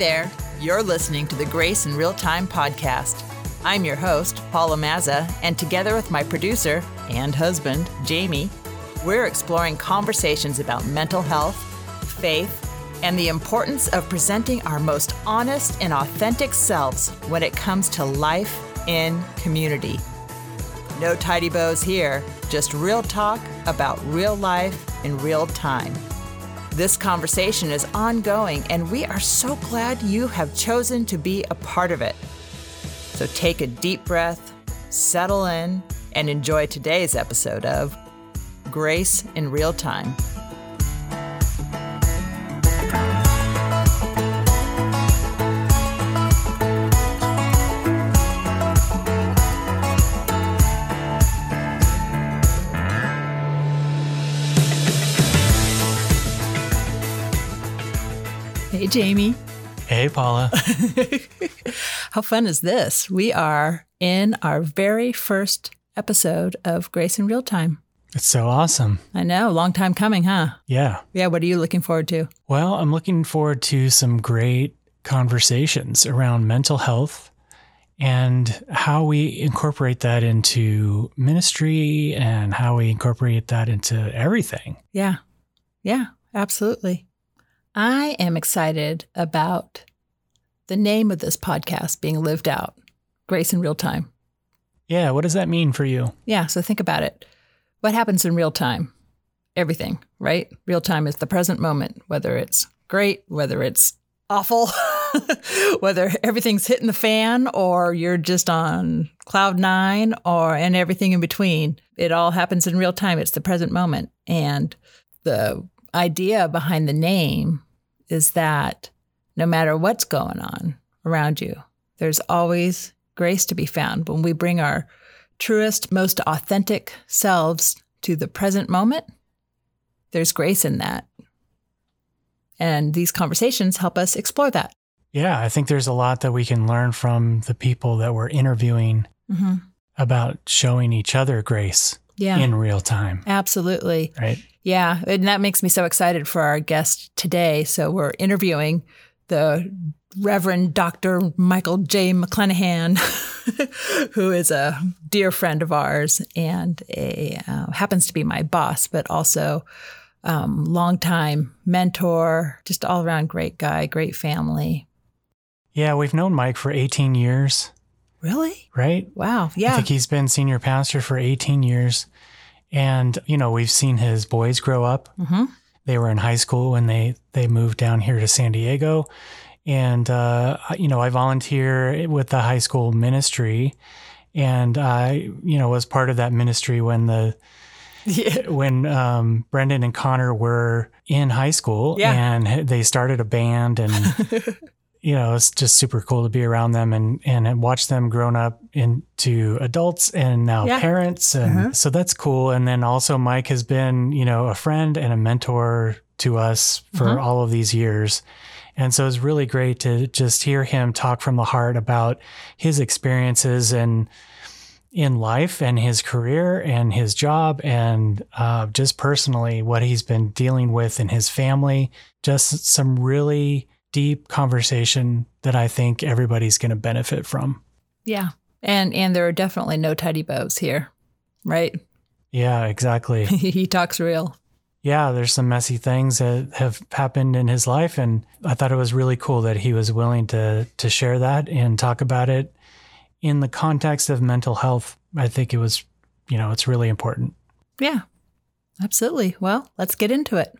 there. You're listening to the Grace in Real Time podcast. I'm your host, Paula Mazza, and together with my producer and husband, Jamie, we're exploring conversations about mental health, faith, and the importance of presenting our most honest and authentic selves when it comes to life in community. No tidy bows here, just real talk about real life in real time. This conversation is ongoing, and we are so glad you have chosen to be a part of it. So take a deep breath, settle in, and enjoy today's episode of Grace in Real Time. Jamie. Hey, Paula. How fun is this? We are in our very first episode of Grace in Real Time. It's so awesome. I know, long time coming, huh? Yeah. Yeah, what are you looking forward to? Well, I'm looking forward to some great conversations around mental health and how we incorporate that into ministry and how we incorporate that into everything. Yeah. Yeah, absolutely. I am excited about the name of this podcast being lived out Grace in Real Time. Yeah. What does that mean for you? Yeah, so think about it. What happens in real time? Everything, right? Real time is the present moment, whether it's great, whether it's awful, whether everything's hitting the fan or you're just on cloud nine or and everything in between. It all happens in real time. It's the present moment. And the idea behind the name is that no matter what's going on around you, there's always grace to be found when we bring our truest, most authentic selves to the present moment. There's grace in that. And these conversations help us explore that. Yeah. I think there's a lot that we can learn from the people that we're interviewing Mm-hmm. about showing each other grace Yeah, in real time. absolutely. Right. Yeah, and that makes me so excited for our guest today. So we're interviewing the Reverend Dr. Michael J. McClenahan, who is a dear friend of ours and a uh, happens to be my boss, but also um, longtime mentor, just all around great guy, great family. Yeah. We've known Mike for 18 years, Really? right? Wow. Yeah. I think he's been senior pastor for 18 years. And, you know, we've seen his boys grow up. hmm They were in high school when they, they moved down here to San Diego. And, uh, you know, I volunteer with the high school ministry. And I, you know, was part of that ministry when the, Yeah. when um, Brendan and Connor were in high school Yeah. and they started a band and you know it's just super cool to be around them and and watch them grown up into adults and now Yeah. parents and Uh-huh. so that's cool and then also Mike has been you know a friend and a mentor to us for Mhm. all of these years and so it's really great to just hear him talk from the heart about his experiences and in life and his career and his job and uh, just personally what he's been dealing with in his family. Just some really deep conversation that I think everybody's going to benefit from. Yeah. And and there are definitely no tidy bows here, right? Yeah, exactly. he talks real. yeah, there's some messy things that have happened in his life, and I thought it was really cool that he was willing to to share that and talk about it in the context of mental health. I think it was, you know, it's really important. Yeah, absolutely. Well, let's get into it.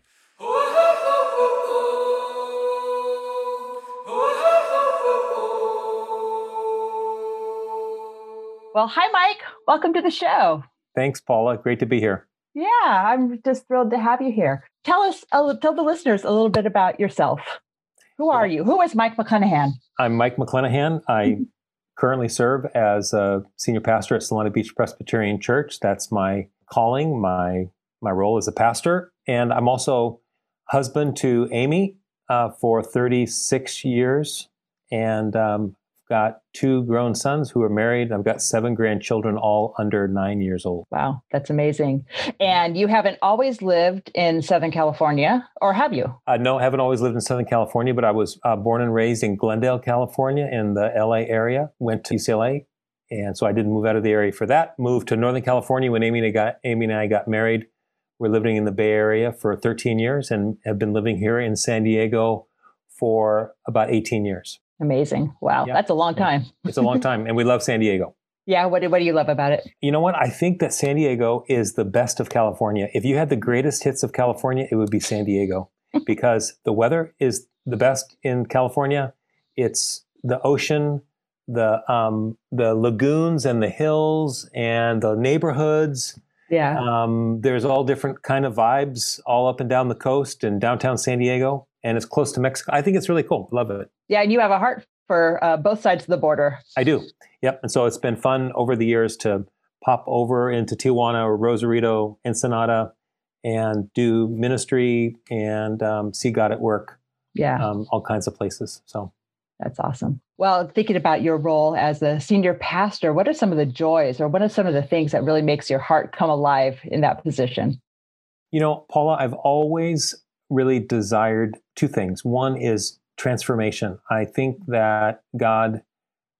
Well, hi, Mike. Welcome to the show. Thanks, Paula. Great to be here. Yeah, I'm just thrilled to have you here. Tell us, uh, tell the listeners a little bit about yourself. Who are you? Who is Mike McClenahan? I'm Mike McClenahan. I currently serve as a senior pastor at Solana Beach Presbyterian Church. That's my calling, my my role as a pastor, and I'm also husband to Amy uh, for 36 years, and um, got two grown sons who are married. I've got seven grandchildren, all under nine years old. Wow, that's amazing. And you haven't always lived in Southern California, or have you? Uh, no, I haven't always lived in Southern California, but I was uh, born and raised in Glendale, California, in the LA area. Went to UCLA, and so I didn't move out of the area for that. Moved to Northern California when Amy and I got, Amy and I got married. We're living in the Bay Area for 13 years and have been living here in San Diego for about 18 years. Amazing. Wow. Yeah. That's a long time. it's a long time. And we love San Diego. Yeah. What do, what do you love about it? You know what? I think that San Diego is the best of California. If you had the greatest hits of California, it would be San Diego because the weather is the best in California. It's the ocean, the um, the lagoons and the hills and the neighborhoods. Yeah. Um, there's all different kind of vibes all up and down the coast and downtown San Diego and it's close to Mexico. I think it's really cool. Love it. Yeah, and you have a heart for uh, both sides of the border. I do. Yep. And so it's been fun over the years to pop over into Tijuana or Rosarito, Ensenada, and do ministry and um, see God at work. Yeah. Um, all kinds of places. So that's awesome. Well, thinking about your role as a senior pastor, what are some of the joys or what are some of the things that really makes your heart come alive in that position? You know, Paula, I've always really desired two things. One is transformation. I think that God,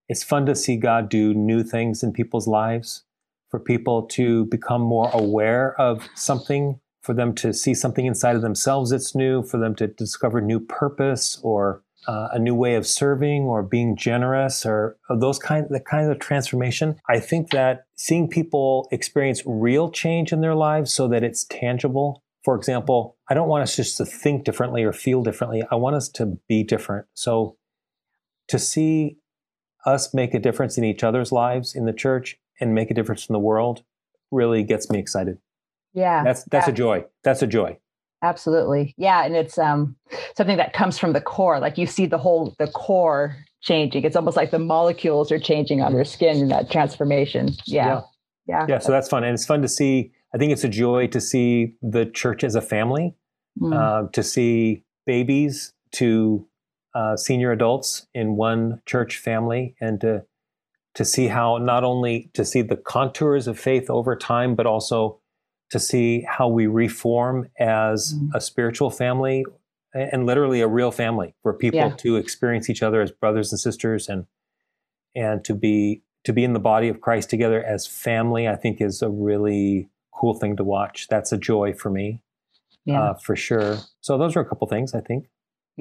it's fun to see God do new things in people's lives, for people to become more aware of something, for them to see something inside of themselves that's new, for them to discover new purpose or uh, a new way of serving or being generous or, or those kind the kind of transformation. I think that seeing people experience real change in their lives so that it's tangible for example, I don't want us just to think differently or feel differently. I want us to be different. So to see us make a difference in each other's lives in the church and make a difference in the world really gets me excited. Yeah. That's that's yeah. a joy. That's a joy. Absolutely. Yeah, and it's um something that comes from the core. Like you see the whole the core changing. It's almost like the molecules are changing on their skin in that transformation. Yeah. Yeah. Yeah. yeah so that's fun. And it's fun to see I think it's a joy to see the church as a family, mm. uh, to see babies to uh, senior adults in one church family, and to to see how not only to see the contours of faith over time, but also to see how we reform as mm. a spiritual family and literally a real family for people yeah. to experience each other as brothers and sisters and and to be to be in the body of Christ together as family, I think is a really cool thing to watch. That's a joy for me, yeah. Uh, for sure. So those are a couple things I think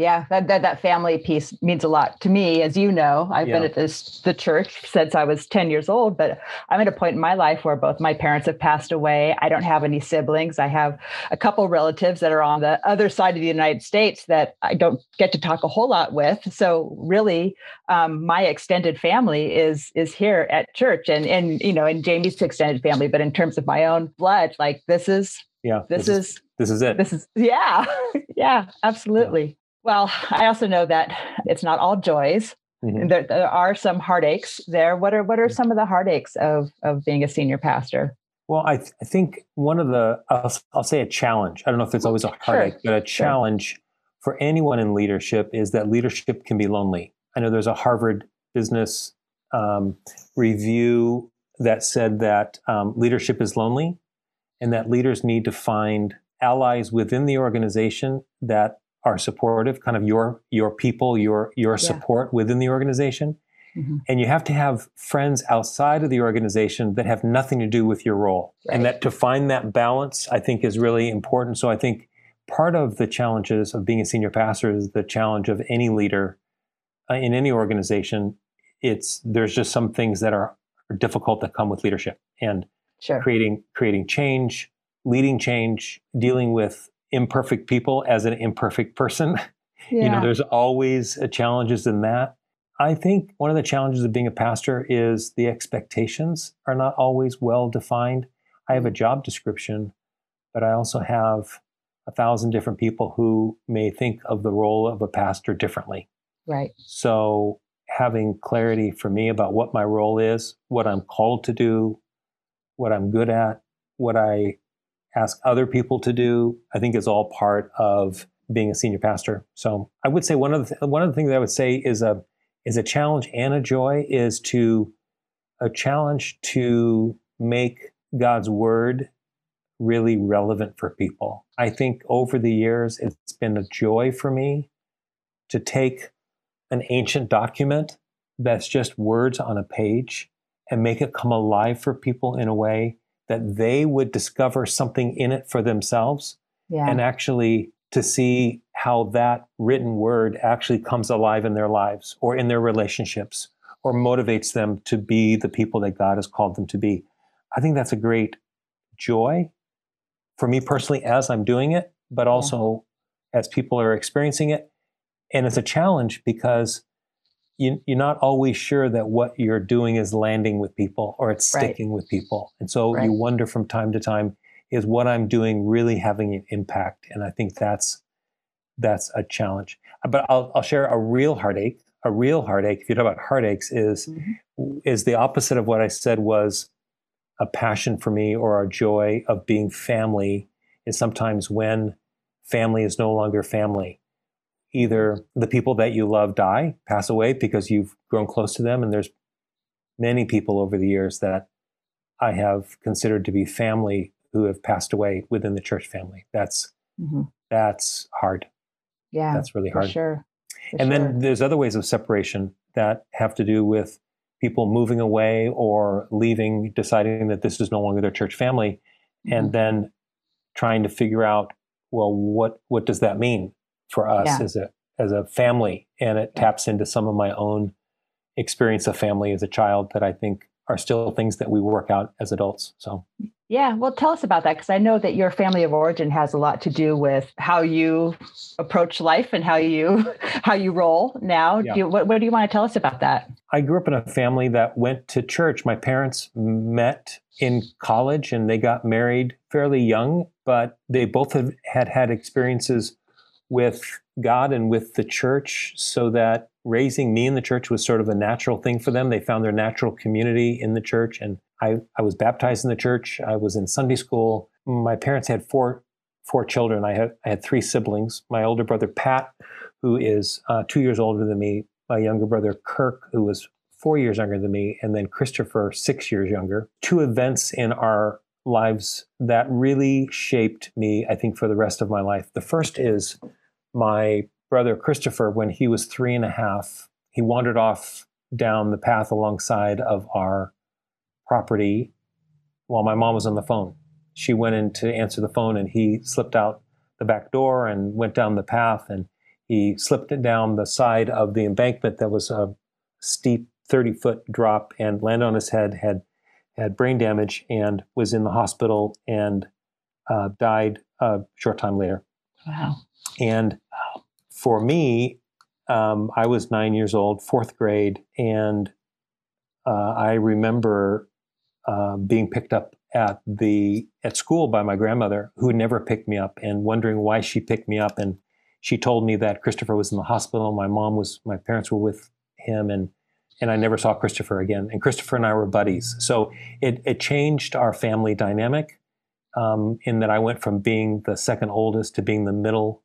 yeah that, that that family piece means a lot to me as you know. I've yeah. been at this the church since i was 10 years old but i'm at a point in my life where both my parents have passed away. I don't have any siblings. I have a couple relatives that are on the other side of the united states that i don't get to talk a whole lot with. So really um, my extended family is is here at church. And and you know and jamie's extended family but in terms of my own blood like this is yeah this, this is, is this is it. this is yeah yeah absolutely well, I also know that it's not all joys. Mm-hmm. There, there, are some heartaches there. What are what are some of the heartaches of of being a senior pastor? Well, I, th- I think one of the I'll, I'll, say a challenge. I don't know if it's always a heartache, sure. but a challenge sure. for anyone in leadership is that leadership can be lonely. I know there's a Harvard Business um, review that said that um, leadership is lonely, and that leaders need to find allies within the organization that are supportive, kind of your your people, your your yeah. support within the organization. Mm-hmm. And you have to have friends outside of the organization that have nothing to do with your role. Right. And that to find that balance, I think, is really important. So I think part of the challenges of being a senior pastor is the challenge of any leader uh, in any organization. It's there's just some things that are, are difficult that come with leadership and sure. creating creating change, leading change, dealing with imperfect people as an imperfect person. Yeah. You know, there's always uh, challenges in that. I think one of the challenges of being a pastor is the expectations are not always well defined. I have a job description, but I also have a thousand different people who may think of the role of a pastor differently. Right. So having clarity for me about what my role is, what I'm called to do, what I'm good at, what I ask other people to do, I think is all part of being a senior pastor. So I would say one of the th- one of the things I would say is a is a challenge and a joy is to a challenge to make God's word really relevant for people. I think over the years, it's been a joy for me to take an ancient document that's just words on a page and make it come alive for people in a way that they would discover something in it for themselves yeah. and actually to see how that written word actually comes alive in their lives or in their relationships or motivates them to be the people that God has called them to be. I think that's a great joy for me personally as I'm doing it, but also yeah. as people are experiencing it. And it's a challenge because you, are not always sure that what you're doing is landing with people or it's sticking right. with people. And so right. you wonder from time to time, is what I'm doing really having an impact? And I think that's that's a challenge. But I'll, I'll share a real heartache. A real heartache, if you talk about heartaches, is mm-hmm. is the opposite of what I said was a passion for me or a joy of being family. Is sometimes when family is no longer family. Either the people that you love die, pass away because you've grown close to them, and there's many people over the years that I have considered to be family who have passed away within the church family. That's mm-hmm. that's hard. Yeah, that's really hard. For sure. For and sure. then there's other ways of separation that have to do with people moving away or leaving, deciding that this is no longer their church family, mm-hmm. and then trying to figure out, well, what what does that mean for us yeah. as a as a family? And it taps into some of my own experience of family as a child that I think are still things that we work out as adults. So yeah, well, tell us about that because I know that your family of origin has a lot to do with how you approach life and how you how you roll now. Yeah. Do you, what, what do you want to tell us about that? I grew up in a family that went to church. My parents met in college and they got married fairly young, but they both had had, had experiences with God and with the church, so that raising me in the church was sort of a natural thing for them. They found their natural community in the church and I, I was baptized in the church. I was in Sunday school. My parents had four four children. I had I had three siblings. My older brother Pat, who is uh, two years older than me. My younger brother Kirk, who was four years younger than me, and then Christopher, six years younger. Two events in our lives that really shaped me, I think, for the rest of my life. The first is my brother Christopher, when he was three and a half, he wandered off down the path alongside of our property while my mom was on the phone. She went in to answer the phone and he slipped out the back door and went down the path and he slipped it down the side of the embankment that was a steep 30 foot drop and landed on his head, had had brain damage and was in the hospital and uh, died a short time later. Wow. And for me, um, I was nine years old, fourth grade, and uh, I remember uh, being picked up at the at school by my grandmother, who never picked me up, and wondering why she picked me up. And she told me that Christopher was in the hospital. My mom was, my parents were with him, and and I never saw Christopher again. And Christopher and I were buddies, so it it changed our family dynamic. Um, in that I went from being the second oldest to being the middle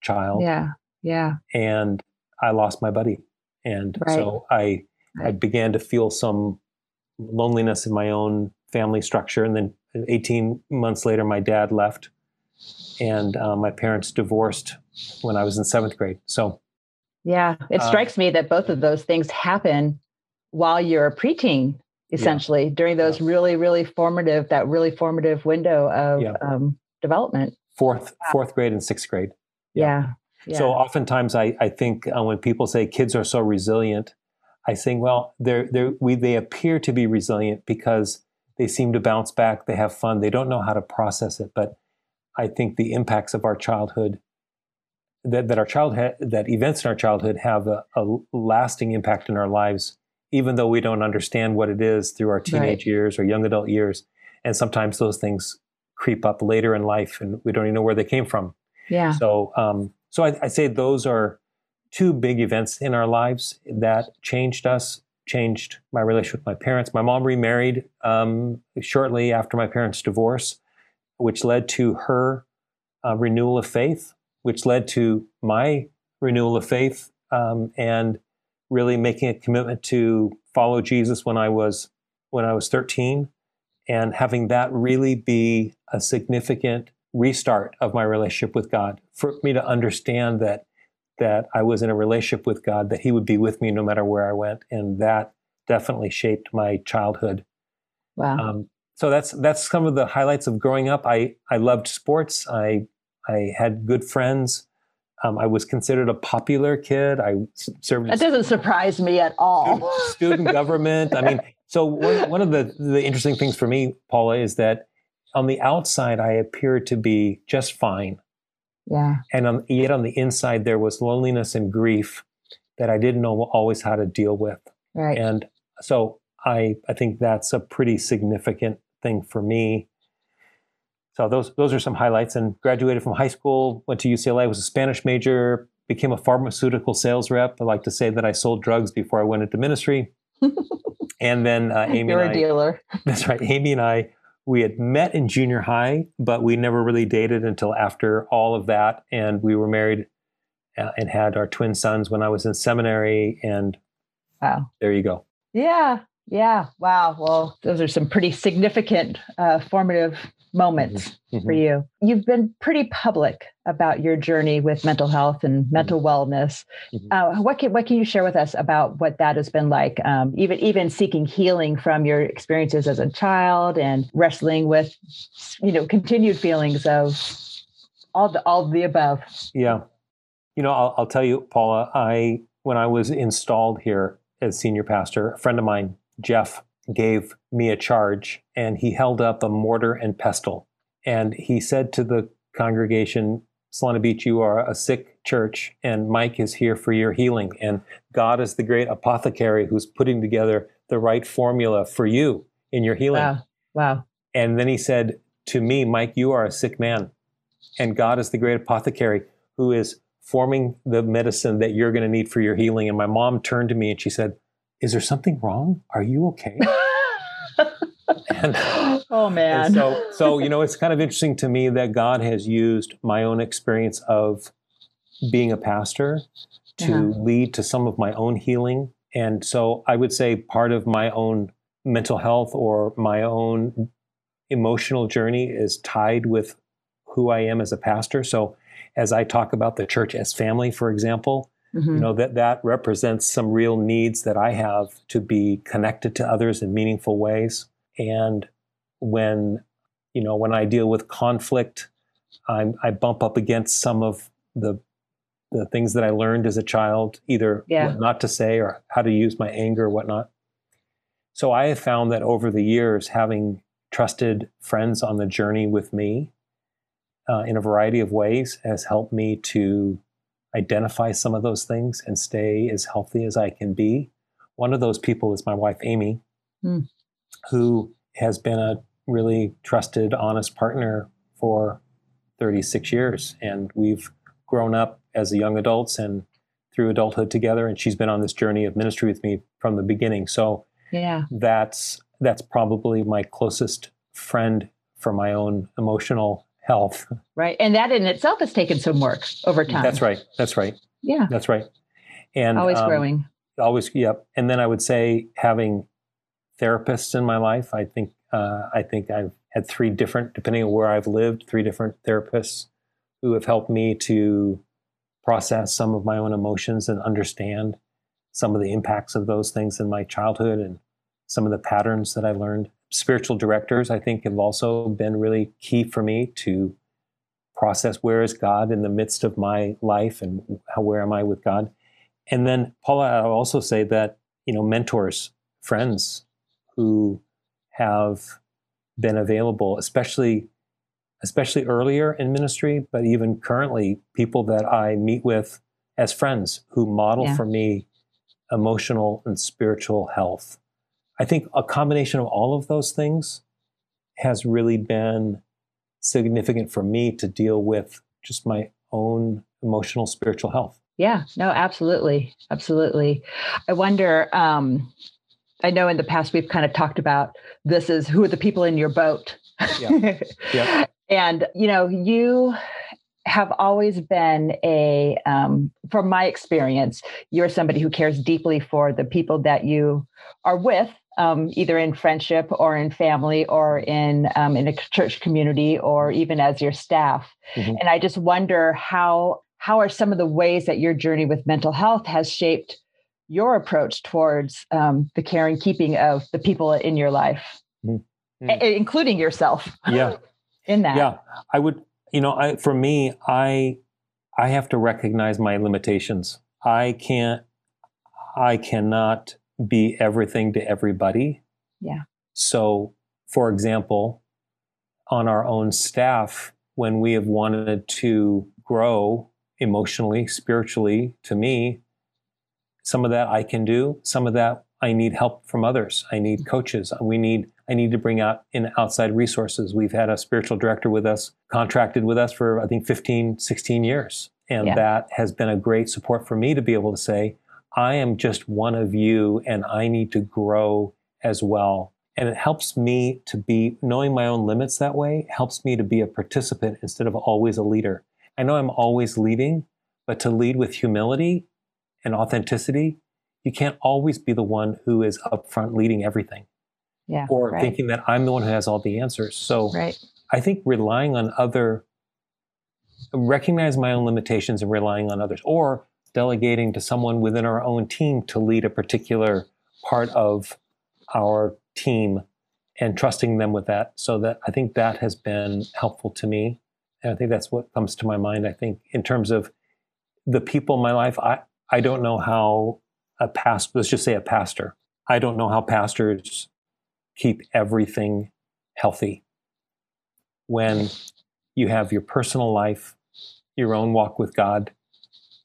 child. Yeah, yeah. And I lost my buddy, and right. so I right. I began to feel some loneliness in my own family structure. And then 18 months later, my dad left, and uh, my parents divorced when I was in seventh grade. So, yeah, it uh, strikes me that both of those things happen while you're a preteen, essentially yeah. during those yeah. really, really formative that really formative window of yeah. um, development. Fourth, fourth grade and sixth grade. Yeah. So oftentimes I, I think uh, when people say kids are so resilient, I think, well, they're, they're, we, they appear to be resilient because they seem to bounce back. They have fun. They don't know how to process it. But I think the impacts of our childhood, that, that our childhood, that events in our childhood have a, a, lasting impact in our lives, even though we don't understand what it is through our teenage right. years or young adult years. And sometimes those things creep up later in life, and we don't even know where they came from. Yeah. So, um, so I, I say those are two big events in our lives that changed us, changed my relationship with my parents. My mom remarried um, shortly after my parents' divorce, which led to her uh, renewal of faith, which led to my renewal of faith. Um, and really making a commitment to follow Jesus when I was when I was 13 and having that really be a significant restart of my relationship with God for me to understand that that I was in a relationship with God that he would be with me no matter where I went and that definitely shaped my childhood. Wow. Um, so that's that's some of the highlights of growing up. I I loved sports. I I had good friends. Um, I was considered a popular kid. I served. That doesn't surprise me at all. student government. I mean, so one, one of the the interesting things for me, Paula, is that on the outside I appeared to be just fine. Yeah. And on, yet on the inside there was loneliness and grief that I didn't know always how to deal with. Right. And so I I think that's a pretty significant thing for me. So those those are some highlights. And graduated from high school, went to UCLA, was a Spanish major, became a pharmaceutical sales rep. I like to say that I sold drugs before I went into ministry. and then uh, Amy You're and a dealer. That's right. Amy and I, we had met in junior high, but we never really dated until after all of that. And we were married uh, and had our twin sons when I was in seminary. And wow, there you go. Yeah, yeah. Wow. Well, those are some pretty significant uh, formative moments mm-hmm. for mm-hmm. you. You've been pretty public about your journey with mental health and mm-hmm. mental wellness. Mm-hmm. Uh, what can what can you share with us about what that has been like? Um, even even seeking healing from your experiences as a child and wrestling with, you know, continued feelings of all the all the above. Yeah, you know, I'll, I'll tell you, Paula. I when I was installed here as senior pastor, a friend of mine Jeff gave me a charge and he held up a mortar and pestle. And he said to the congregation, Solana Beach, you are a sick church, and Mike is here for your healing. And God is the great apothecary who's putting together the right formula for you in your healing. Wow. Wow. And then he said to me, Mike, you are a sick man. And God is the great apothecary who is forming the medicine that you're going to need for your healing. And my mom turned to me and she said, is there something wrong? Are you okay? and, oh man. so so you know it's kind of interesting to me that God has used my own experience of being a pastor to uh-huh. lead to some of my own healing. And so I would say part of my own mental health or my own emotional journey is tied with who I am as a pastor. So as I talk about the church as family, for example, Mm-hmm. You know that that represents some real needs that I have to be connected to others in meaningful ways. And when you know when I deal with conflict, I'm, I bump up against some of the the things that I learned as a child, either yeah. what not to say or how to use my anger or whatnot. So I have found that over the years, having trusted friends on the journey with me uh, in a variety of ways has helped me to identify some of those things and stay as healthy as I can be. One of those people is my wife, Amy, mm. who has been a really trusted, honest partner for 36 years. And we've grown up as young adults and through adulthood together. And she's been on this journey of ministry with me from the beginning. So yeah, that's that's probably my closest friend for my own emotional health. Right. And that in itself has taken some work over time. That's right. That's right. Yeah. That's right. And always um, growing. Always, yep. And then I would say having therapists in my life. I think uh, I think I've had three different, depending on where I've lived, three different therapists who have helped me to process some of my own emotions and understand some of the impacts of those things in my childhood and some of the patterns that I learned spiritual directors, I think, have also been really key for me to process where is God in the midst of my life and how, where am I with God. And then, Paula, I'll also say that, you know, mentors, friends who have been available, especially especially earlier in ministry, but even currently, people that I meet with as friends who model yeah. for me emotional and spiritual health I think a combination of all of those things has really been significant for me to deal with just my own emotional spiritual health. Yeah, no, absolutely. Absolutely. I wonder, um, I know in the past we've kind of talked about this is who are the people in your boat. Yeah. yeah. and, you know, you have always been a, um, from my experience, you're somebody who cares deeply for the people that you are with, um, either in friendship or in family or in um, in a church community or even as your staff. Mm-hmm. And I just wonder how how are some of the ways that your journey with mental health has shaped your approach towards um, the care and keeping of the people in your life, mm-hmm. a- including yourself. Yeah. in that. Yeah. I would, you know, I, for me, I, I have to recognize my limitations. I can't, I cannot be everything to everybody. Yeah. So, for example, on our own staff, when we have wanted to grow emotionally, spiritually, to me, some of that I can do. Some of that I need help from others. I need mm-hmm. coaches. We need I need to bring out in outside resources. We've had a spiritual director with us, contracted with us for I think 15, 16 years. And yeah. that has been a great support for me to be able to say, I am just one of you and I need to grow as well. And it helps me to be knowing my own limits that way, helps me to be a participant instead of always a leader. I know I'm always leading, but to lead with humility and authenticity, you can't always be the one who is up front leading everything. Yeah, or right. thinking that I'm the one who has all the answers. So right. I think relying on other, recognize my own limitations and relying on others, or delegating to someone within our own team to lead a particular part of our team and trusting them with that. So that I think that has been helpful to me. And I think that's what comes to my mind. I think in terms of the people in my life, I, I don't know how a pastor, let's just say a pastor, I don't know how pastors keep everything healthy when you have your personal life, your own walk with God,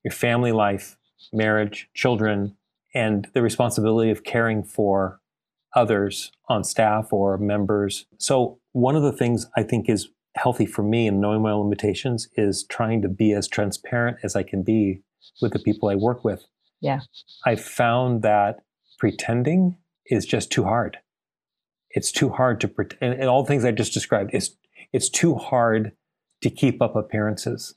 your family life, marriage, children, and the responsibility of caring for others on staff or members. So, one of the things I think is healthy for me in knowing my limitations is trying to be as transparent as I can be with the people I work with. Yeah. I found that pretending is just too hard. It's too hard to pretend, and all the things I just described. It's it's too hard to keep up appearances.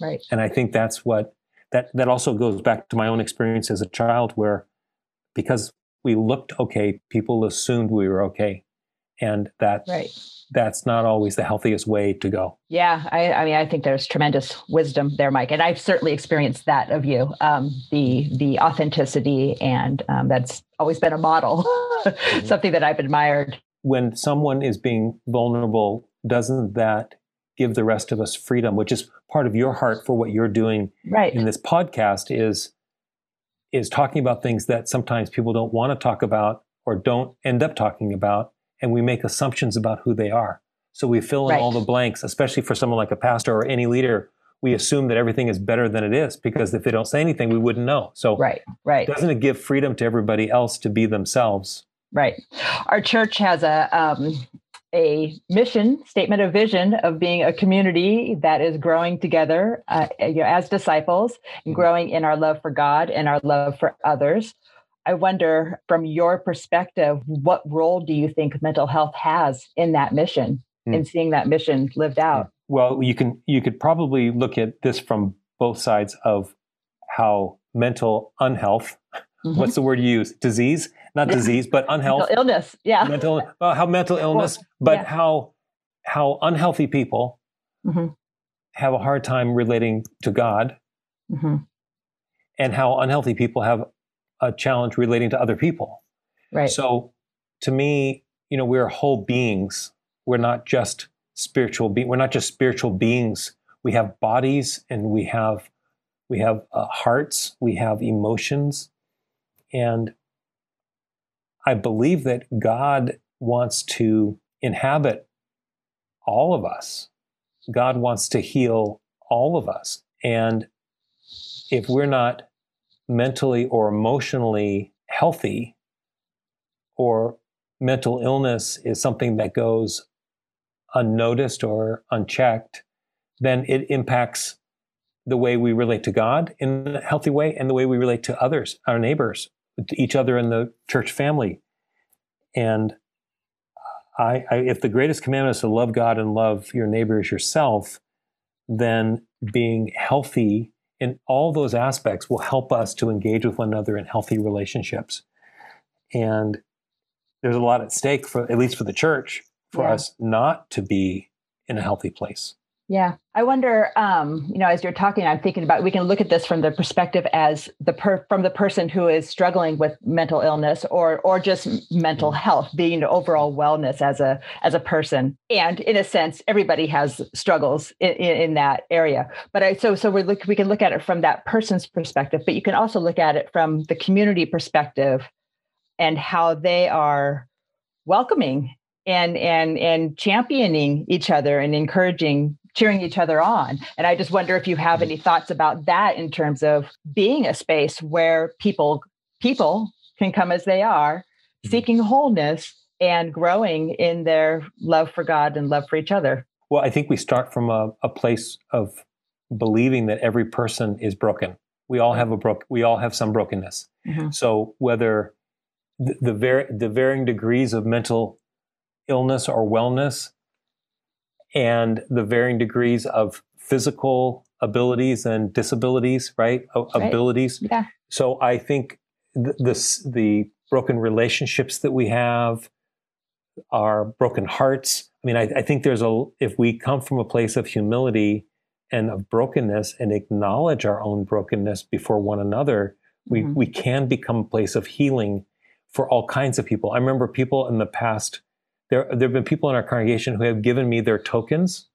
Right. And I think that's what that that also goes back to my own experience as a child, where because we looked okay, people assumed we were okay, and that right that's not always the healthiest way to go. Yeah, I, I, mean, I think there's tremendous wisdom there, Mike, and I've certainly experienced that of you, um, the the authenticity, and um, that's always been a model, mm-hmm. something that I've admired. When someone is being vulnerable, doesn't that give the rest of us freedom? Which is part of your heart for what you're doing right. in this podcast is is talking about things that sometimes people don't want to talk about or don't end up talking about and we make assumptions about who they are. So we fill in right. all the blanks, especially for someone like a pastor or any leader. We assume that everything is better than it is because if they don't say anything, we wouldn't know. So right, right. Doesn't it give freedom to everybody else to be themselves? Right. Our church has a um, a mission statement of vision of being a community that is growing together uh, you know, as disciples and mm-hmm. growing in our love for God and our love for others. I wonder, from your perspective, what role do you think mental health has in that mission, mm. in seeing that mission lived out? Well, you can you could probably look at this from both sides of how mental unhealth. Mm-hmm. What's the word you use? Disease, not disease, but unhealth. Mental illness. Yeah. Mental. Well, how mental illness, but yeah. how how unhealthy people mm-hmm. have a hard time relating to God, mm-hmm. and how unhealthy people have a challenge relating to other people. Right. So to me, you know, we're whole beings. We're not just spiritual be- we're not just spiritual beings. We have bodies and we have we have uh, hearts, we have emotions. And I believe that God wants to inhabit all of us. God wants to heal all of us. And if we're not mentally or emotionally healthy or mental illness is something that goes unnoticed or unchecked, then it impacts the way we relate to God in a healthy way and the way we relate to others, our neighbors, each other in the church family. And I, I, if the greatest commandment is to love God and love your neighbor as yourself, then being healthy in all those aspects will help us to engage with one another in healthy relationships. And there's a lot at stake for at least for the church for yeah. us not to be in a healthy place. Yeah. I wonder, um, you know, as you're talking, I'm thinking about we can look at this from the perspective as the per, from the person who is struggling with mental illness or or just mental mm-hmm. health, being the overall wellness as a as a person. And in a sense, everybody has struggles in, in, in that area. But I so so we look we can look at it from that person's perspective, but you can also look at it from the community perspective and how they are welcoming and and and championing each other and encouraging cheering each other on. And I just wonder if you have any thoughts about that in terms of being a space where people people can come as they are, mm-hmm. seeking wholeness and growing in their love for God and love for each other. Well, I think we start from a, a place of believing that every person is broken. We all have a broke. We all have some brokenness. Mm-hmm. So whether the the, var- the varying degrees of mental illness or wellness and the varying degrees of physical abilities and disabilities, right? right. Abilities. Yeah. So I think th- this, the broken relationships that we have, our broken hearts. I mean, I, I think there's a, if we come from a place of humility and of brokenness and acknowledge our own brokenness before one another, we, mm-hmm. we can become a place of healing for all kinds of people. I remember people in the past there there have been people in our congregation who have given me their tokens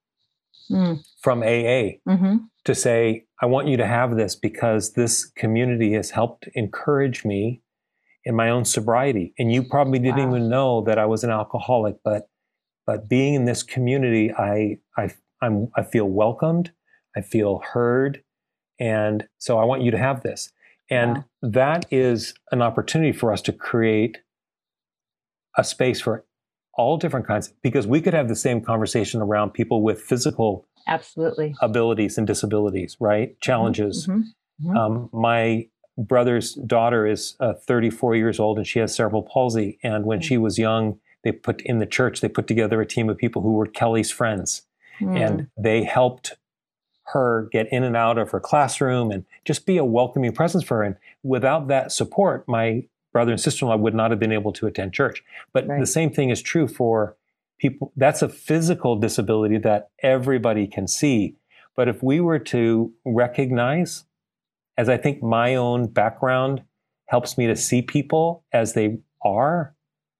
mm. from AA mm-hmm. to say, I want you to have this because this community has helped encourage me in my own sobriety. And you probably didn't wow. even know that I was an alcoholic, but but being in this community, I I I'm I feel welcomed, I feel heard, and so I want you to have this. And wow. that is an opportunity for us to create a space for all different kinds because we could have the same conversation around people with physical absolutely abilities and disabilities right mm-hmm. challenges mm-hmm. Mm-hmm. Um, my brother's daughter is uh, 34 years old and she has cerebral palsy and when mm-hmm. she was young they put in the church they put together a team of people who were kelly's friends mm. and they helped her get in and out of her classroom and just be a welcoming presence for her and without that support my brother and sister-in-law would not have been able to attend church. But right. the same thing is true for people. That's a physical disability that everybody can see. But if we were to recognize, as I think my own background helps me to see people as they are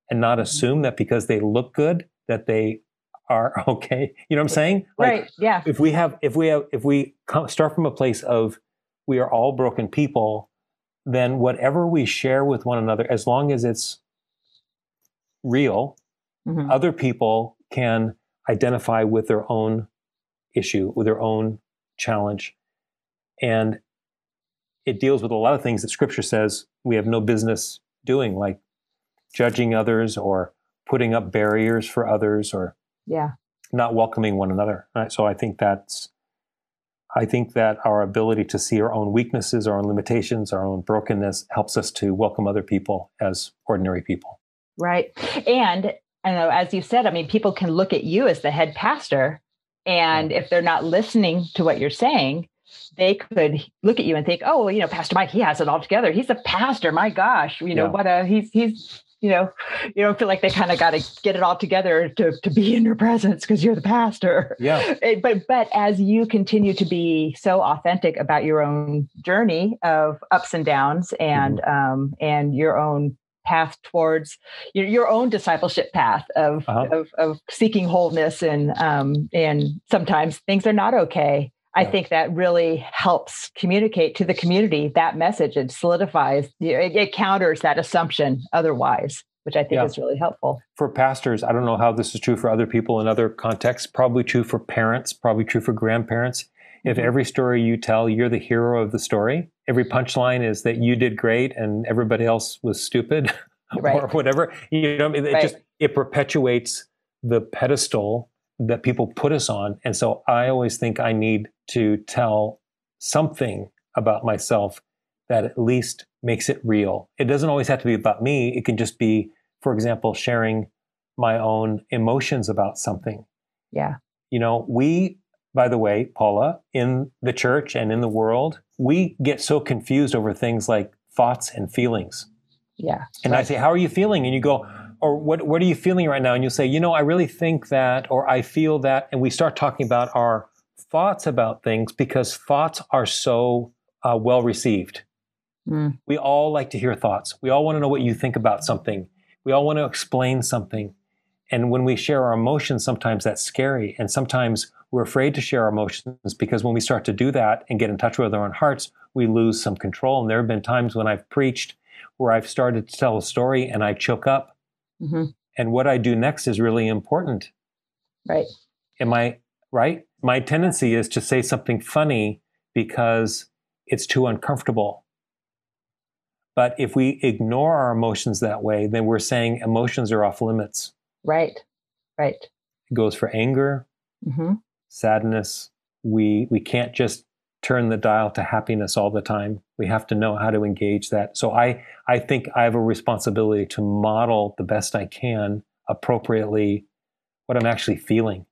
and not mm-hmm. assume that because they look good that they are okay. You know what I'm saying? Like, right. Yeah. If we have, if we have, if we come, start from a place of we are all broken people, then whatever we share with one another, as long as it's real, mm-hmm. other people can identify with their own issue, with their own challenge. And it deals with a lot of things that scripture says we have no business doing, like judging others or putting up barriers for others or yeah not welcoming one another right? so i think that's I think that our ability to see our own weaknesses, our own limitations, our own brokenness helps us to welcome other people as ordinary people. Right. And I know, as you said, I mean, people can look at you as the head pastor, and if they're not listening to what you're saying, they could look at you and think, "Oh, well, you know, Pastor Mike, he has it all together. He's a pastor. My gosh, you know yeah. what a he's he's you know, you don't feel like they kind of got to get it all together to, to be in your presence because you're the pastor. Yeah. Eh, but but as you continue to be so authentic about your own journey of ups and downs and mm-hmm. um, and your own path towards your, your own discipleship path of, uh-huh. of, of seeking wholeness and um, and sometimes things are not okay I think that really helps communicate to the community that message. It solidifies, it, it counters that assumption otherwise, which I think yeah. is really helpful. For pastors, I don't know how this is true for other people in other contexts, probably true for parents, probably true for grandparents. If mm-hmm. every story you tell, you're the hero of the story, every punchline is that you did great and everybody else was stupid right. or whatever, you know, it, right. just, it perpetuates the pedestal that people put us on. And so I always think I need to tell something about myself that at least makes it real. It doesn't always have to be about me. It can just be, for example, sharing my own emotions about something. Yeah. You know, we by the way, Paula, in the church and in the world, we get so confused over things like thoughts and feelings. Yeah. And right. I say, How are you feeling? And you go, or what, what are you feeling right now? And you'll say, you know, I really think that, or I feel that. And we start talking about our thoughts about things because thoughts are so uh, well received. Mm. We all like to hear thoughts. We all want to know what you think about something. We all want to explain something. And when we share our emotions, sometimes that's scary. And sometimes we're afraid to share our emotions because when we start to do that and get in touch with our own hearts, we lose some control. And there have been times when I've preached where I've started to tell a story and I choke up. Mm-hmm. And what I do next is really important. Right. Am I right? My tendency is to say something funny because it's too uncomfortable. But if we ignore our emotions that way, then we're saying emotions are off limits. Right. Right. It goes for anger, mm-hmm. sadness. We we can't just turn the dial to happiness all the time. We have to know how to engage that. So I I think I have a responsibility to model the best I can appropriately what I'm actually feeling.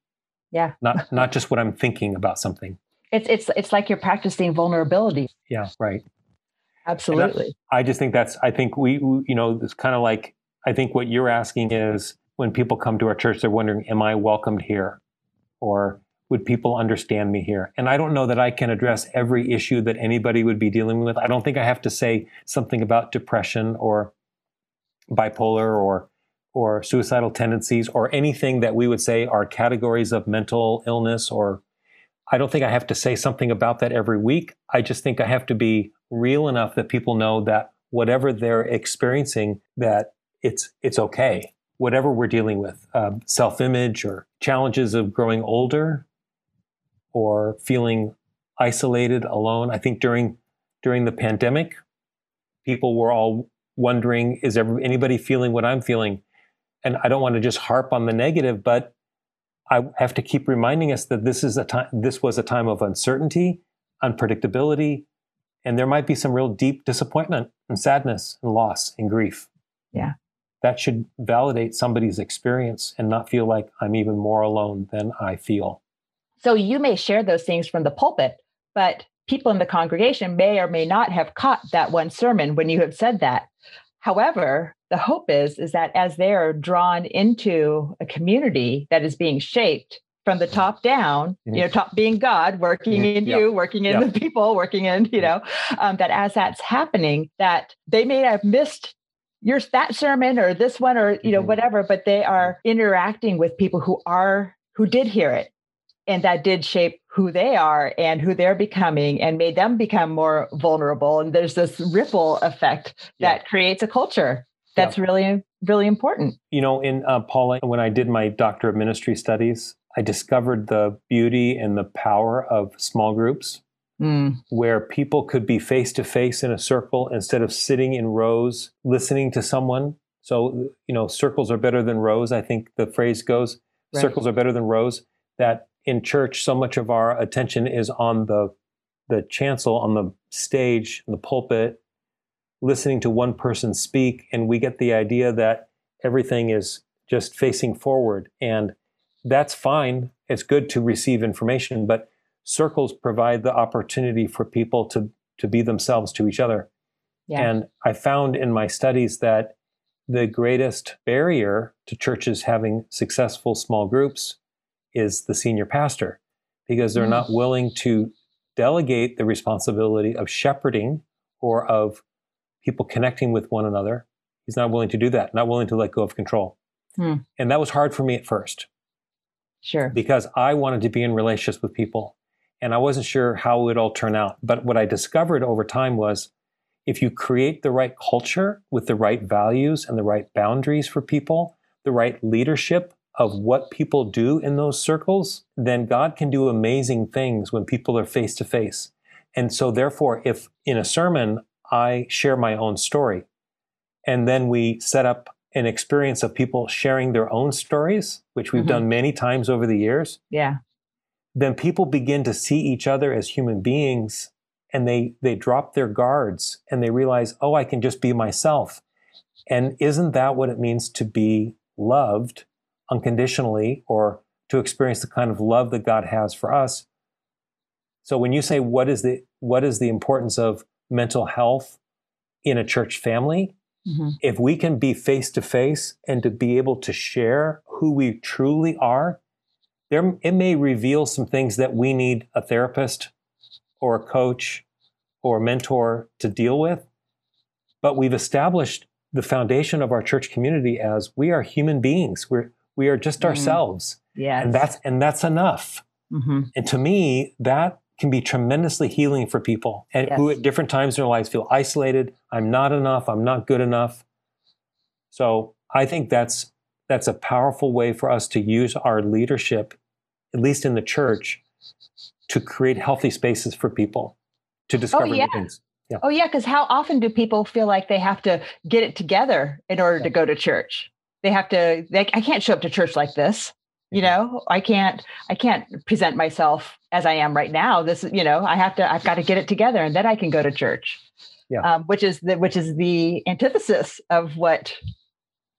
Yeah. Not not just what I'm thinking about something. It's it's it's like you're practicing vulnerability. Yeah, right. Absolutely. I, I, just think that's I think we, we you know it's kind of like I think what you're asking is when people come to our church they're wondering am I welcomed here or would people understand me here? And I don't know that I can address every issue that anybody would be dealing with. I don't think I have to say something about depression or bipolar or or suicidal tendencies or anything that we would say are categories of mental illness or I don't think I have to say something about that every week. I just think I have to be real enough that people know that whatever they're experiencing that it's it's okay whatever we're dealing with um, self-image or challenges of growing older or feeling isolated, alone. I think during during the pandemic, people were all wondering, is anybody feeling what I'm feeling? And I don't want to just harp on the negative, but I have to keep reminding us that this is a time this was a time of uncertainty, unpredictability, and there might be some real deep disappointment and sadness and loss and grief. Yeah. That should validate somebody's experience and not feel like I'm even more alone than I feel. So you may share those things from the pulpit, but people in the congregation may or may not have caught that one sermon when you have said that. However, the hope is is that as they are drawn into a community that is being shaped from the top down, mm-hmm. you know, top being God working mm-hmm. in you, working in the people, working in, you know, um, that as that's happening, that they may have missed your that sermon or this one or you know mm-hmm. whatever, but they are interacting with people who are who did hear it and that did shape who they are and who they're becoming and made them become more vulnerable and there's this ripple effect that yeah. creates a culture that's yeah. really really important you know in uh, paula when i did my doctor of ministry studies i discovered the beauty and the power of small groups mm. where people could be face to face in a circle instead of sitting in rows listening to someone so you know circles are better than rows i think the phrase goes right. circles are better than rows that in church, so much of our attention is on the the chancel, on the stage, the pulpit, listening to one person speak, and we get the idea that everything is just facing forward, and that's fine. It's good to receive information, but circles provide the opportunity for people to to be themselves to each other. Yeah. And I found in my studies that the greatest barrier to churches having successful small groups is the senior pastor because they're mm. not willing to delegate the responsibility of shepherding or of people connecting with one another. He's not willing to do that, not willing to let go of control. Mm. And that was hard for me at first. Sure. Because I wanted to be in relationships with people and I wasn't sure how it would all turn out. But what I discovered over time was if you create the right culture with the right values and the right boundaries for people, the right leadership of what people do in those circles, then God can do amazing things when people are face to face. And so, therefore, if in a sermon I share my own story, and then we set up an experience of people sharing their own stories, which we've mm-hmm. done many times over the years. Yeah. Then people begin to see each other as human beings and they they drop their guards and they realize, "Oh, I can just be myself." And isn't that what it means to be loved unconditionally or to experience the kind of love that God has for us, So when you say what is the what is the importance of mental health in a church family, mm-hmm. if we can be face to face and to be able to share who we truly are, there it may reveal some things that we need a therapist or a coach or a mentor to deal with. But we've established the foundation of our church community as we are human beings. We're we are just mm-hmm. ourselves. Yeah. And that's and that's enough. Mm-hmm. And to me, that can be tremendously healing for people and yes. who at different times in their lives feel isolated. I'm not enough. I'm not good enough. So I think that's that's a powerful way for us to use our leadership, at least in the church, to create healthy spaces for people to oh, discover oh, yeah. new things. Yeah. Oh yeah, because how often do people feel like they have to get it together in order yeah. to go to church? They have to. They, I can't show up to church like this. You mm-hmm. know, I can't. I can't present myself as I am right now. This, you know, I have to. I've got to get it together, and then I can go to church. Yeah. Um, which is the which is the antithesis of what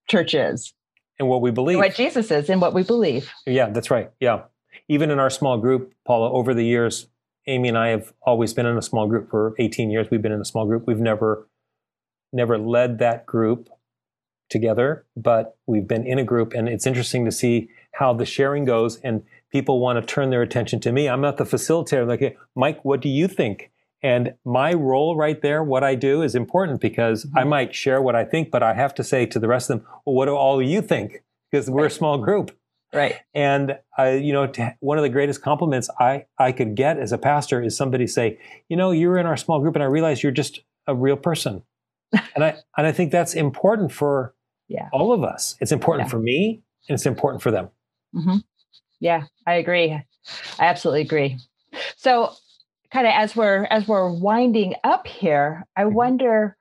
church is, and what we believe, what Jesus is, and what we believe. Yeah, that's right. Yeah, even in our small group, Paula, over the years, Amy and I have always been in a small group for 18 years. We've been in a small group. We've never never led that group together, but we've been in a group and it's interesting to see how the sharing goes and people want to turn their attention to me. I'm not the facilitator. Like, hey, Mike, what do you think? And my role right there, what I do is important because mm-hmm. I might share what I think, but I have to say to the rest of them, well, what do all you think? Because we're a small group. Right. And uh, you know, one of the greatest compliments I I could get as a pastor is somebody say, you know, you're in our small group, and I realize you're just a real person. And I and I think that's important for yeah. all of us. It's important yeah. for me, and it's important for them. Mm-hmm. Yeah, I agree. I absolutely agree. So, kind of as we're as we're winding up here, I mm-hmm. wonder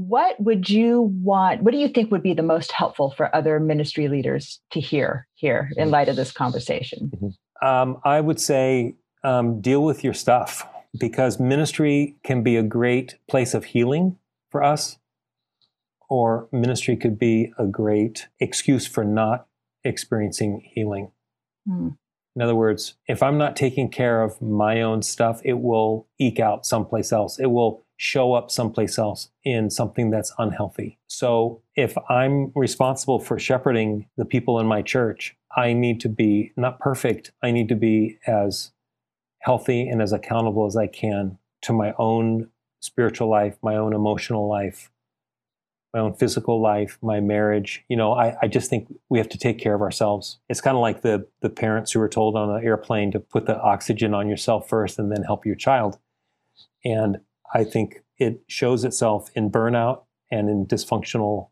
what would you want what do you think would be the most helpful for other ministry leaders to hear here in mm-hmm. light of this conversation mm-hmm. um, i would say um, deal with your stuff because ministry can be a great place of healing for us or ministry could be a great excuse for not experiencing healing mm. in other words if i'm not taking care of my own stuff it will eke out someplace else it will show up someplace else in something that's unhealthy. So if I'm responsible for shepherding the people in my church, I need to be not perfect, I need to be as healthy and as accountable as I can to my own spiritual life, my own emotional life, my own physical life, my marriage. You know, I, I just think we have to take care of ourselves. It's kind of like the the parents who were told on an airplane to put the oxygen on yourself first and then help your child. And I think it shows itself in burnout and in dysfunctional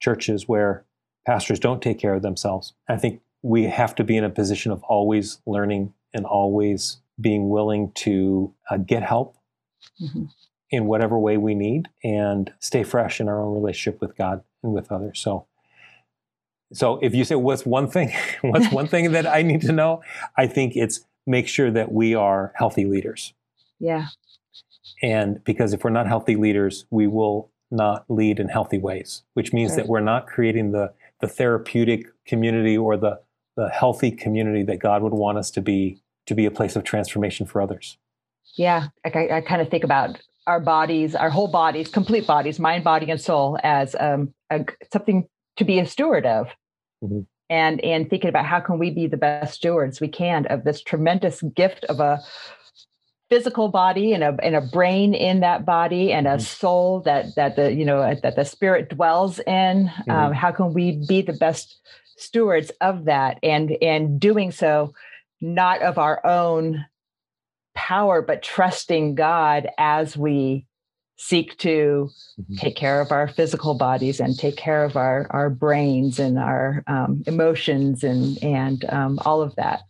churches where pastors don't take care of themselves. I think we have to be in a position of always learning and always being willing to uh, get help mm-hmm. In whatever way we need and stay fresh in our own relationship with God and with others. So, so if you say what's one thing, what's one thing that I need to know, I think it's make sure that we are healthy leaders. Yeah. And because if we're not healthy leaders, we will not lead in healthy ways, which means right. that we're not creating the, the therapeutic community or the, the healthy community that God would want us to be, to be a place of transformation for others. Yeah, I, I kind of think about our bodies, our whole bodies, complete bodies, mind, body, and soul, as um, a, something to be a steward of. Mm-hmm. And and thinking about how can we be the best stewards we can of this tremendous gift of a physical body and a and a brain in that body and a mm-hmm. soul that that the you know that the spirit dwells in mm-hmm. um, how can we be the best stewards of that and and doing so not of our own power but trusting god as we seek to mm-hmm. take care of our physical bodies and take care of our our brains and our um, emotions and and um, all of that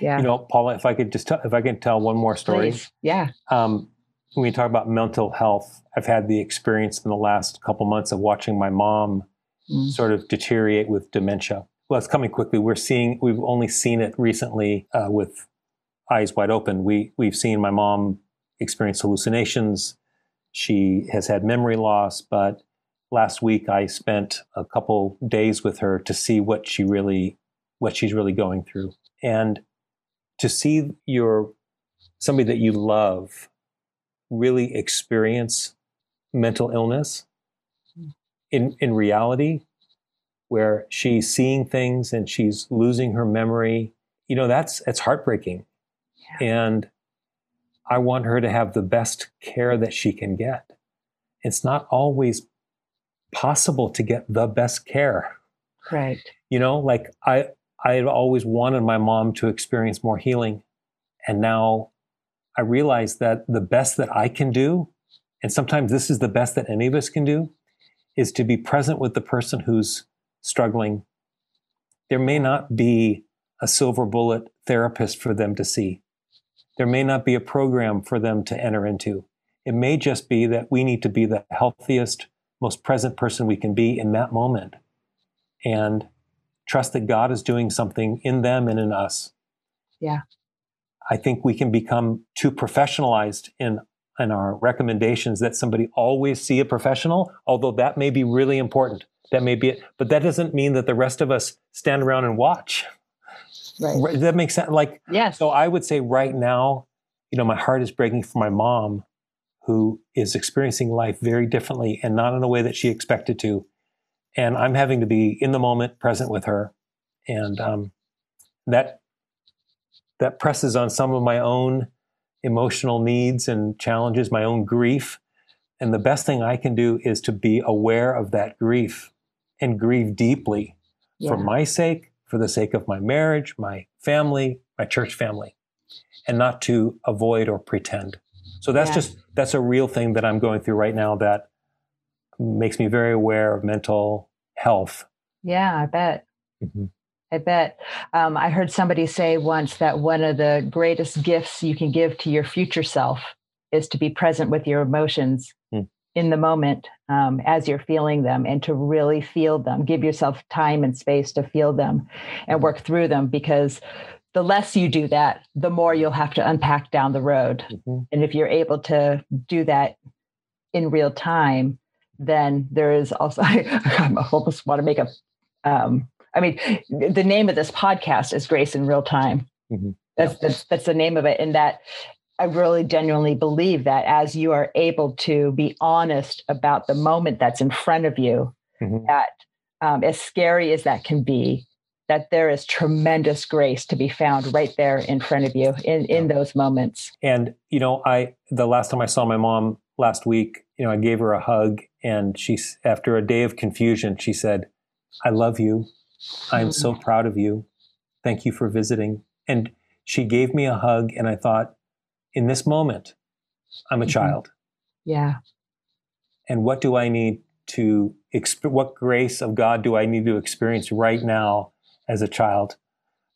yeah. You know, Paula, if I could just tell, if I can tell one more story. Please. Yeah. Um, when we talk about mental health, I've had the experience in the last couple months of watching my mom mm. sort of deteriorate with dementia. Well, it's coming quickly. We're seeing, we've only seen it recently uh, with eyes wide open. We, we've seen my mom experience hallucinations. She has had memory loss, but last week I spent a couple days with her to see what she really, what she's really going through. And to see your somebody that you love really experience mental illness in in reality where she's seeing things and she's losing her memory you know that's it's heartbreaking yeah. and i want her to have the best care that she can get it's not always possible to get the best care right you know like i i had always wanted my mom to experience more healing and now i realize that the best that i can do and sometimes this is the best that any of us can do is to be present with the person who's struggling. There may not be a silver bullet therapist for them to see. There may not be a program for them to enter into. It may just be that we need to be the healthiest, most present person we can be in that moment and trust that God is doing something in them and in us. Yeah. I think we can become too professionalized in and our recommendations that somebody always see a professional, although that may be really important. That may be it. But that doesn't mean that the rest of us stand around and watch. Right. Does that makes sense? Like, yes. So I would say right now, you know, my heart is breaking for my mom who is experiencing life very differently and not in a way that she expected to. And I'm having to be in the moment, present with her. And um, that that presses on some of my own emotional needs and challenges, my own grief. And the best thing I can do is to be aware of that grief and grieve deeply yeah. for my sake, for the sake of my marriage, my family, my church family, and not to avoid or pretend. So that's yeah. just, that's a real thing that I'm going through right now that makes me very aware of mental health. Yeah, I bet. Mm-hmm. I bet. Um, I heard somebody say once that one of the greatest gifts you can give to your future self is to be present with your emotions. In the moment um, as you're feeling them and to really feel them. Give yourself time and space to feel them and work through them because the less you do that, the more you'll have to unpack down the road. Mm-hmm. And if you're able to do that in real time, then there is also, I, I almost want to make a um, I mean, the name of this podcast is Grace in Real Time. Mm-hmm. That's, that's that's the name of it, and that I really genuinely believe that as you are able to be honest about the moment that's in front of you, mm-hmm. that um, as scary as that can be, that there is tremendous grace to be found right there in front of you in in those moments. And you know, I the last time I saw my mom last week, you know, I gave her a hug, and she after a day of confusion, she said, "I love you." I am so mm. proud of you. Thank you for visiting. And she gave me a hug, and I thought, in this moment, I'm a mm-hmm. child. Yeah. And what do I need to, exp- what grace of God do I need to experience right now as a child?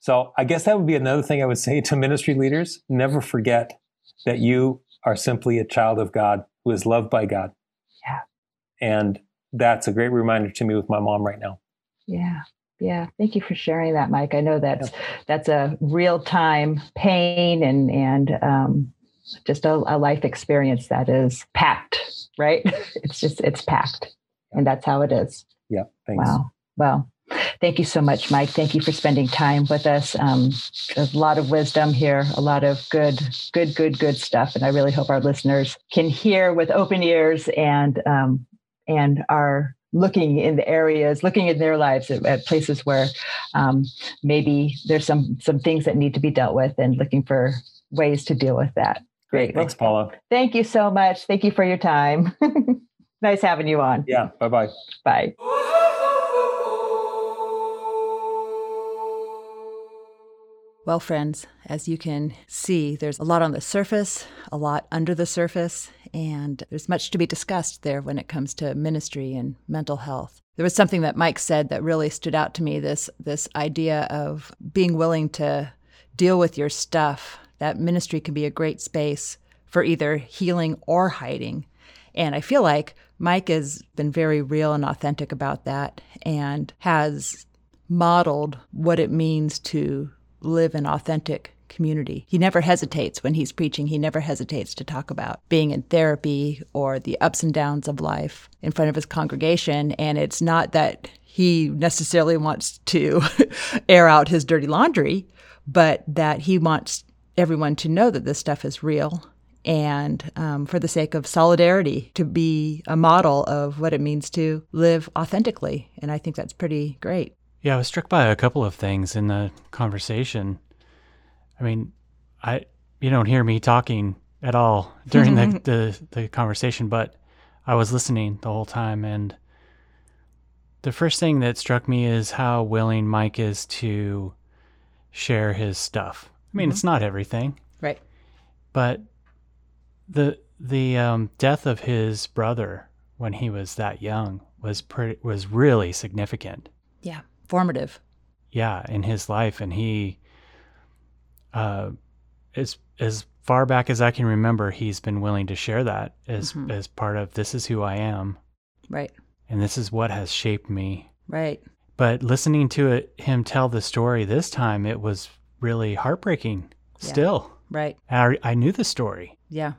So I guess that would be another thing I would say to ministry leaders. Never forget that you are simply a child of God who is loved by God. Yeah. And that's a great reminder to me with my mom right now. Yeah. Yeah, thank you for sharing that, Mike. I know that's that's a real time pain and and um, just a, a, life experience that is packed, right? It's just it's packed, and that's how it is. Yeah. Thanks. Wow. Well, thank you so much, Mike. Thank you for spending time with us. Um, a lot of wisdom here, a lot of good, good, good, good stuff, and I really hope our listeners can hear with open ears and um, and are looking in the areas, looking in their lives at, at places where um, maybe there's some some things that need to be dealt with, and looking for ways to deal with that. Great, thanks, Paula. Thank you so much. Thank you for your time. nice having you on. Yeah. Bye-bye. Bye. Well, friends, as you can see, there's a lot on the surface, a lot under the surface, and there's much to be discussed there when it comes to ministry and mental health. There was something that Mike said that really stood out to me this this idea of being willing to deal with your stuff. That ministry can be a great space for either healing or hiding. And I feel like Mike has been very real and authentic about that and has modeled what it means to live an authentic community. He never hesitates when he's preaching. He never hesitates to talk about being in therapy or the ups and downs of life in front of his congregation. And it's not that he necessarily wants to air out his dirty laundry, but that he wants everyone to know that this stuff is real and um, for the sake of solidarity to be a model of what it means to live authentically. And I think that's pretty great. Yeah, I was struck by a couple of things in the conversation. I mean, I you don't hear me talking at all during the, the, the conversation, but I was listening the whole time and the first thing that struck me is how willing Mike is to share his stuff. I mean, mm-hmm. it's not everything. Right. But the the um, death of his brother when he was that young was pretty was really significant. Yeah, formative. Yeah, in his life, and he, uh, as as far back as I can remember, he's been willing to share that as mm-hmm. as part of this is who I am. Right. And this is what has shaped me. Right. But listening to it, him tell the story this time, it was really heartbreaking. Yeah. Still. Right. I, I knew the story. Yeah.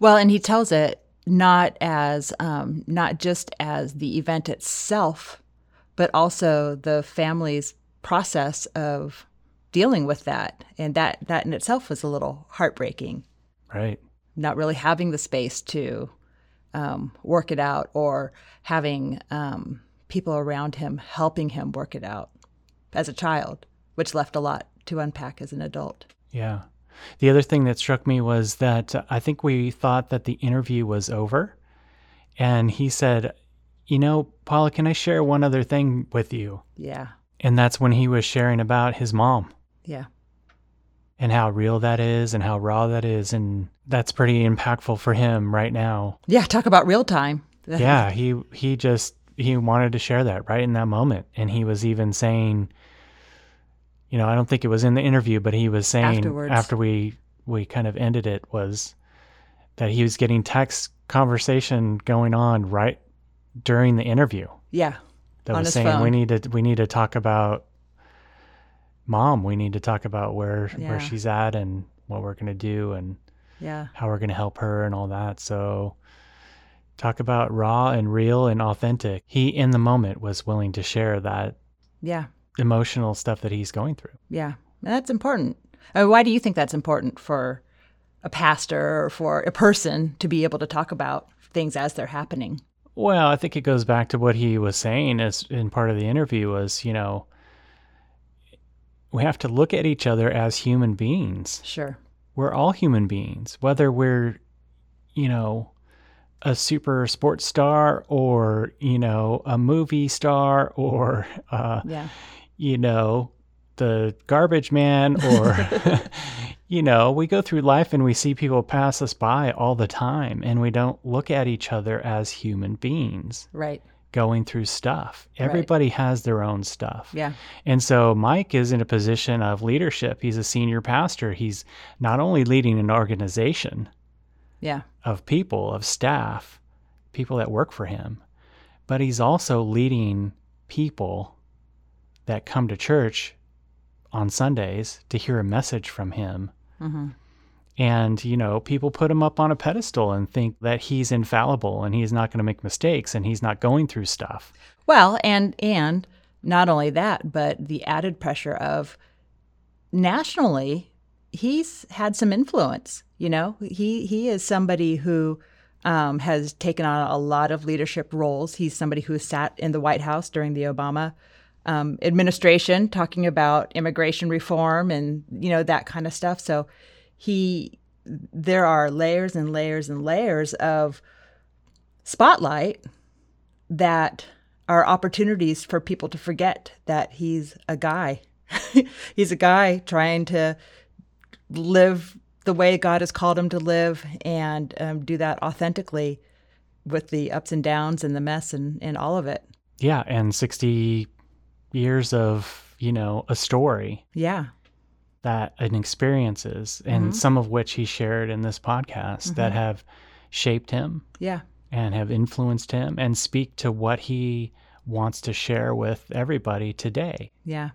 Well, and he tells it not as um, not just as the event itself, but also the family's process of dealing with that, and that that in itself was a little heartbreaking. Right. Not really having the space to um, work it out, or having um, people around him helping him work it out as a child, which left a lot to unpack as an adult. Yeah. The other thing that struck me was that I think we thought that the interview was over. And he said, You know, Paula, can I share one other thing with you? Yeah. And that's when he was sharing about his mom. Yeah. And how real that is and how raw that is. And that's pretty impactful for him right now. Yeah. Talk about real time. yeah. He, he just, he wanted to share that right in that moment. And he was even saying, you know, I don't think it was in the interview, but he was saying Afterwards. after we we kind of ended it was that he was getting text conversation going on right during the interview. Yeah. That was saying phone. we need to we need to talk about mom. We need to talk about where yeah. where she's at and what we're gonna do and yeah how we're gonna help her and all that. So talk about raw and real and authentic. He in the moment was willing to share that. Yeah emotional stuff that he's going through. Yeah, that's important. Uh, why do you think that's important for a pastor or for a person to be able to talk about things as they're happening? Well, I think it goes back to what he was saying as in part of the interview was, you know, we have to look at each other as human beings. Sure. We're all human beings, whether we're, you know, a super sports star or, you know, a movie star or, uh, yeah you know, the garbage man or you know, we go through life and we see people pass us by all the time and we don't look at each other as human beings. Right. Going through stuff. Everybody right. has their own stuff. Yeah. And so Mike is in a position of leadership. He's a senior pastor. He's not only leading an organization yeah. of people, of staff, people that work for him, but he's also leading people that come to church on Sundays to hear a message from him. Mm-hmm. And, you know, people put him up on a pedestal and think that he's infallible and he's not going to make mistakes and he's not going through stuff. Well, and and not only that, but the added pressure of nationally, he's had some influence. You know, he he is somebody who um, has taken on a lot of leadership roles. He's somebody who sat in the White House during the Obama um, administration talking about immigration reform and you know that kind of stuff. So he there are layers and layers and layers of spotlight that are opportunities for people to forget that he's a guy. he's a guy trying to live the way God has called him to live and um, do that authentically with the ups and downs and the mess and, and all of it. Yeah. And 60 years of, you know, a story. Yeah. That an experiences and mm-hmm. some of which he shared in this podcast mm-hmm. that have shaped him. Yeah. And have influenced him and speak to what he wants to share with everybody today. Yeah.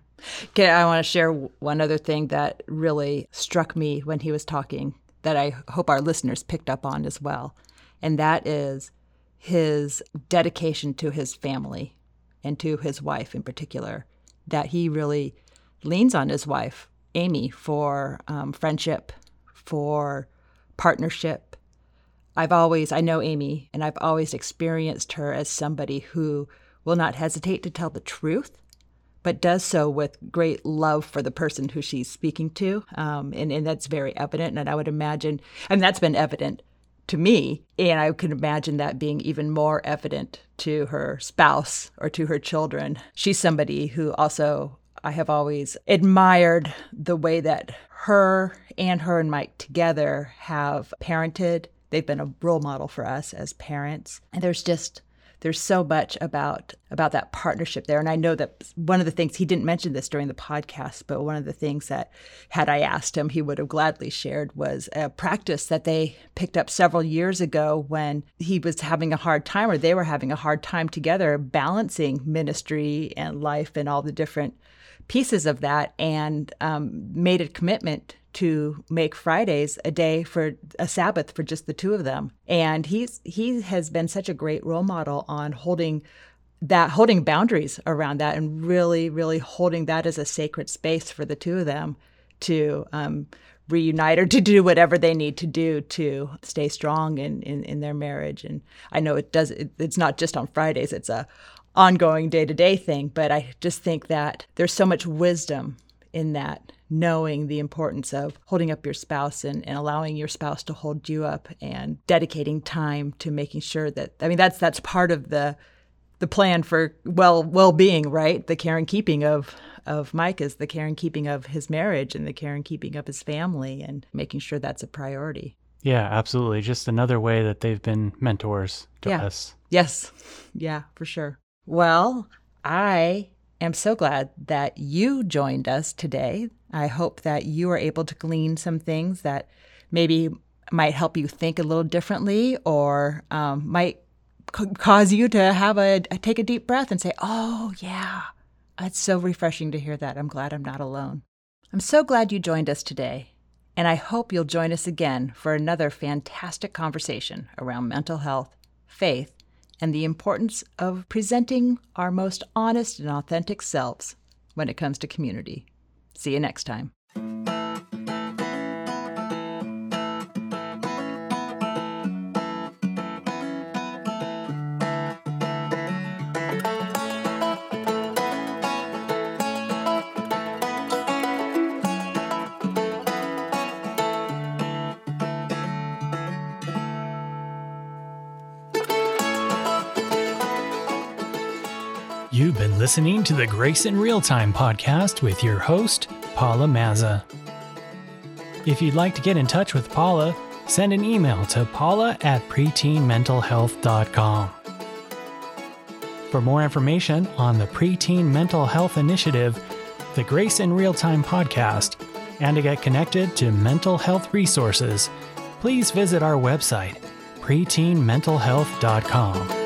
Okay, I want to share one other thing that really struck me when he was talking that I hope our listeners picked up on as well. And that is his dedication to his family and to his wife in particular, that he really leans on his wife Amy for um, friendship, for partnership. I've always, I know Amy, and I've always experienced her as somebody who will not hesitate to tell the truth, but does so with great love for the person who she's speaking to. Um, and, and that's very evident. And I would imagine, and that's been evident to me. And I can imagine that being even more evident to her spouse or to her children. She's somebody who also I have always admired the way that her and her and Mike together have parented. They've been a role model for us as parents. And there's just there's so much about about that partnership there and i know that one of the things he didn't mention this during the podcast but one of the things that had i asked him he would have gladly shared was a practice that they picked up several years ago when he was having a hard time or they were having a hard time together balancing ministry and life and all the different pieces of that and um, made a commitment to make Fridays a day for a Sabbath for just the two of them. And he's he has been such a great role model on holding that holding boundaries around that and really really holding that as a sacred space for the two of them to um, reunite or to do whatever they need to do to stay strong in, in, in their marriage. And I know it does, it, it's not just on Fridays, it's a ongoing day to day thing, but I just think that there's so much wisdom in that knowing the importance of holding up your spouse and, and allowing your spouse to hold you up and dedicating time to making sure that I mean that's that's part of the the plan for well well being, right? The care and keeping of of Mike is the care and keeping of his marriage and the care and keeping of his family and making sure that's a priority. Yeah, absolutely. Just another way that they've been mentors to yeah. us. Yes. Yeah, for sure. Well, I am so glad that you joined us today. I hope that you are able to glean some things that maybe might help you think a little differently or um, might c- cause you to have a, a take a deep breath and say, "Oh, yeah." It's so refreshing to hear that. I'm glad I'm not alone. I'm so glad you joined us today, and I hope you'll join us again for another fantastic conversation around mental health, faith, and the importance of presenting our most honest and authentic selves when it comes to community. See you next time. Listening to the Grace in Real Time podcast with your host, Paula Mazza. If you'd like to get in touch with Paula, send an email to paula at preteenmentalhealth.com. For more information on the Preteen Mental Health Initiative, the Grace in Real Time podcast, and to get connected to mental health resources, please visit our website, preteenmentalhealth.com.